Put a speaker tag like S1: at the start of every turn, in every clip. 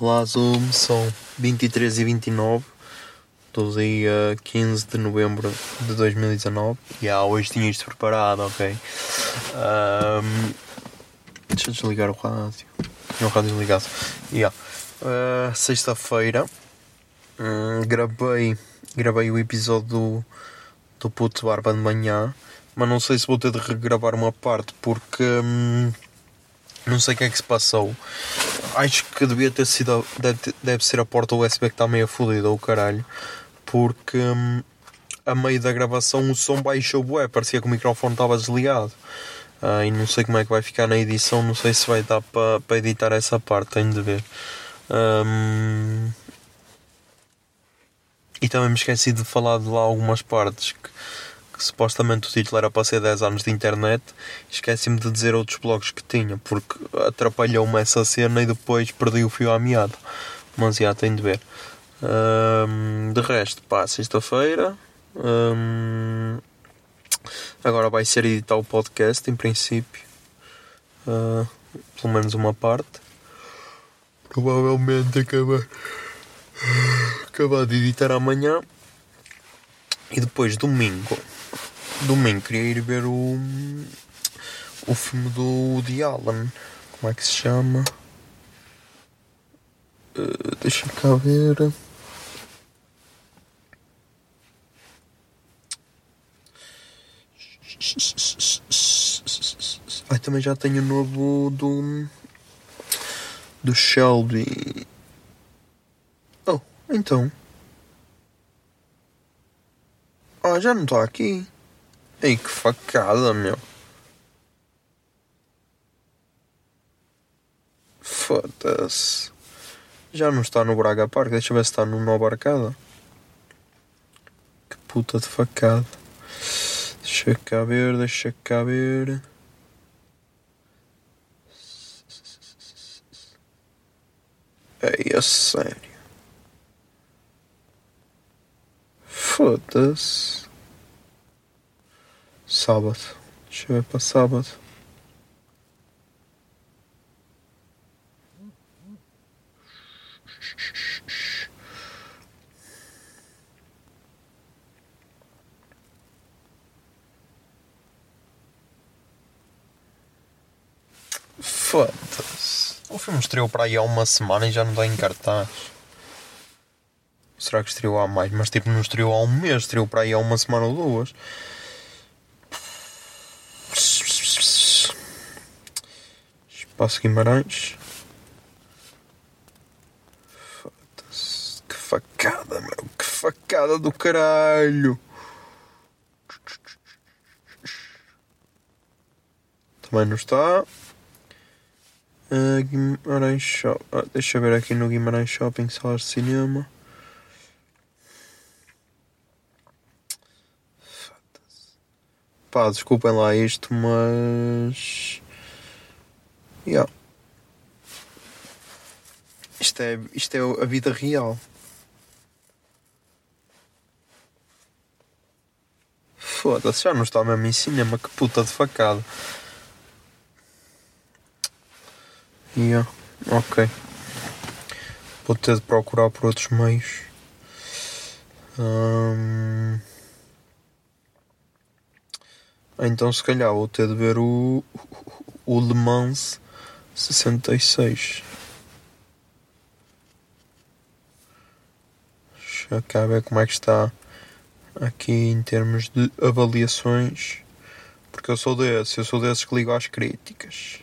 S1: Olá Zoom, são 23 e 29 do dia 15 de novembro de 2019 e ah, hoje tinha isto preparado, ok? Ahm, deixa eu desligar o rádio. Tinha o rádio desligado. Yeah. Ah, Sexta-feira hum, gravei, gravei o episódio do, do Puto Barba de manhã, mas não sei se vou ter de regravar uma parte porque hum, não sei o que é que se passou. Acho que devia ter sido. Deve, deve ser a porta USB que está meio fodida, o caralho. Porque hum, a meio da gravação o som baixou bué, parecia que o microfone estava desligado. Ah, e não sei como é que vai ficar na edição, não sei se vai dar para pa editar essa parte, tenho de ver. Hum, e também me esqueci de falar de lá algumas partes que, supostamente o título era para ser 10 anos de internet. Esqueci-me de dizer outros blogs que tinha, porque atrapalhou-me essa cena e depois perdi o fio à meada. Mas já tenho de ver. Hum, de resto, pá, sexta-feira. hum, agora vai ser editar o podcast, em princípio. Ah, pelo menos uma parte. Provavelmente acabar, acabar de editar amanhã. E depois, domingo. Domingo queria ir ver o. O filme do Woody Allen. Como é que se chama? Eh, deixa cá ver. Ai, também já tenho o novo do. Do Shelby. Oh, então. Ah, já não está aqui. Ei, que facada, meu. Foda-se. Já não está no Braga Park. Deixa eu ver se está no Nova Arcada. Que puta de facada. Deixa cá ver, deixa cá ver. Ei, a sério. Foda-se. Sábado. Deixa eu ver para sábado. Foda-se. O filme estreou para aí há uma semana e já não está em cartaz. Será que estreou há mais? Mas tipo, não estreou há um mês, estreou para aí há uma semana ou duas. Espaço Guimarães. Que facada, meu. Que facada do caralho. Também não está. Ah, Guimarães Shopping. deixa eu ver aqui no Guimarães Shopping salas de cinema. Pá, desculpem lá isto, mas. Yeah. Isto é, isto é a vida real. Foda-se, já não está mesmo em cinema, que puta de facada. Yeah, ok. Vou ter de procurar por outros meios. Hum, Então se calhar vou ter de ver o, o Le Mans 66. Deixa cá ver como é que está aqui em termos de avaliações. Porque eu sou desse, eu sou desses que ligo às críticas.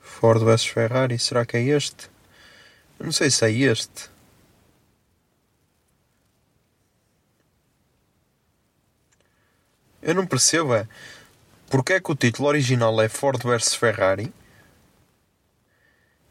S1: Ford vs Ferrari, será que é este? Eu não sei se é este. Eu não percebo é porque é que o título original é Ford vs Ferrari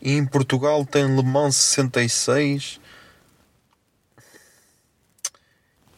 S1: e em Portugal tem Le Mans 66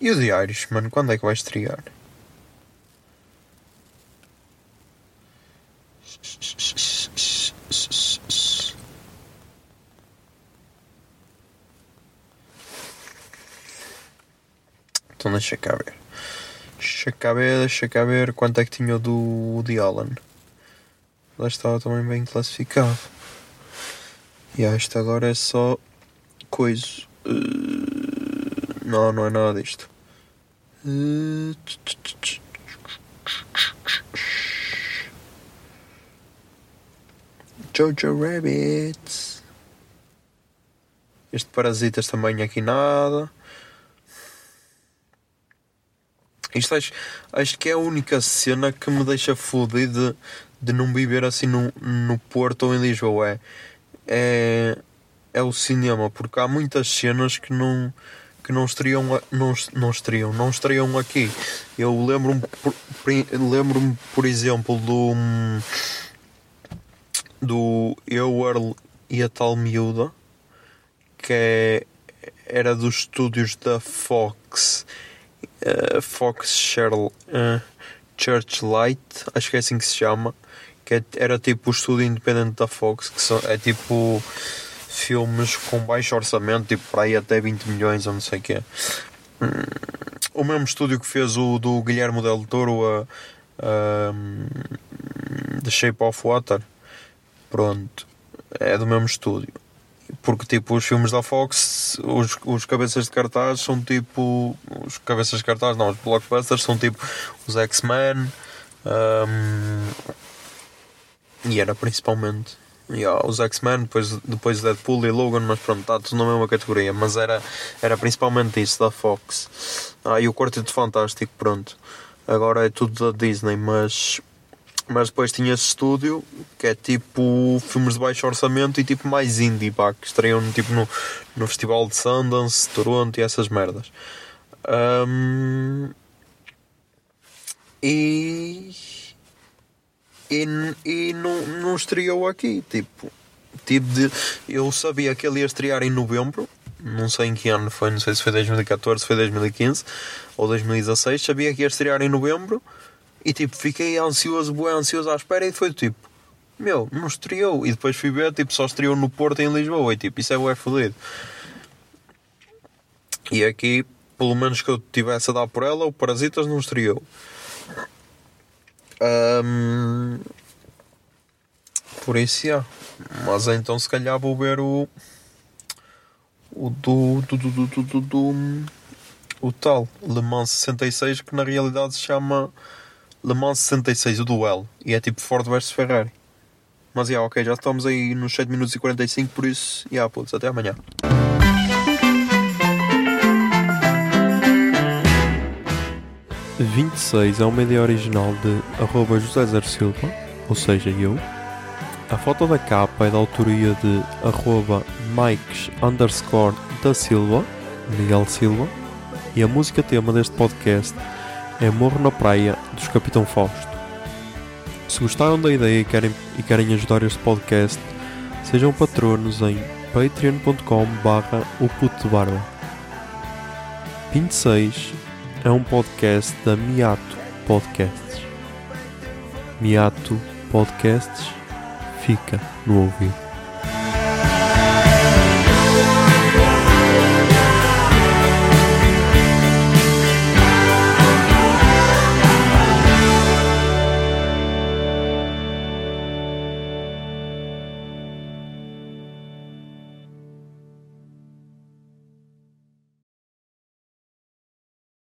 S1: e o The Irishman, quando é que vai estrear? Então deixa cá ver. Deixa cá ver, deixa cá ver quanto é que tinha o do Woody Allen. Lá estava também bem classificado. E isto agora é só coisa. Uh, não, não é nada disto. Uh, Jojo Rabbit. Este Parasitas também aqui nada. Isto acho, acho que é a única cena que me deixa fodido de, de não viver assim no, no Porto ou em Lisboa. É, é, é o cinema, porque há muitas cenas que não que não estariam não, não estariam não estariam aqui eu lembro-me lembro-me por exemplo do do Eu e a tal miúda que é, era dos estúdios da Fox uh, Fox Cheryl, uh, Churchlight acho que é assim que se chama que é, era tipo o estúdio independente da Fox, que são, é tipo filmes com baixo orçamento, tipo para aí até 20 milhões ou não sei o que Hum, o mesmo estúdio que fez o do Guilherme Del Toro, a, a, The Shape of Water, pronto, é do mesmo estúdio. Porque tipo, os filmes da Fox, os, os cabeças de cartaz são tipo. Os cabeças de cartaz, não, os blockbusters são tipo os X-Men. Um, e era principalmente yeah, os X-Men, depois, depois Deadpool e Logan, mas pronto, está tudo na mesma categoria. Mas era, era principalmente isso da Fox. Ah, e o Quarteto Fantástico, pronto. Agora é tudo da Disney, mas. Mas depois tinha esse estúdio que é tipo filmes de baixo orçamento e tipo mais indie, pá, que estreiam tipo no, no Festival de Sundance, Toronto e essas merdas. Um, e e, e não, não estreou aqui. Tipo, tipo de, eu sabia que ele ia estrear em novembro, não sei em que ano foi, não sei se foi 2014, se foi 2015 ou 2016. Sabia que ia estrear em novembro e tipo, fiquei ansioso, bem ansioso à espera. E foi tipo, meu, não estreou. E depois fui ver, tipo, só estreou no Porto em Lisboa. E tipo, isso é o fodido. E aqui, pelo menos que eu tivesse a dar por ela, o Parasitas não estreou. Um, por isso, yeah. mas então se calhar vou ver o o do, do, do, do, do, do o tal Le Mans 66 que na realidade se chama Le Mans 66, o duelo e é tipo Ford vs Ferrari mas yeah, ok, já estamos aí nos 7 minutos e 45 por isso, yeah, putz, até amanhã
S2: 26 é uma ideia original de arroba José Zer Silva, ou seja, eu. A foto da capa é da autoria de arroba Mikes underscore da Silva, Miguel Silva. E a música tema deste podcast é Morro na Praia, dos Capitão Fausto. Se gostaram da ideia e querem, e querem ajudar este podcast, sejam patronos em patreon.com barra o puto barba. 26 é um podcast da Miato Podcasts. Miato Podcasts fica no ouvido.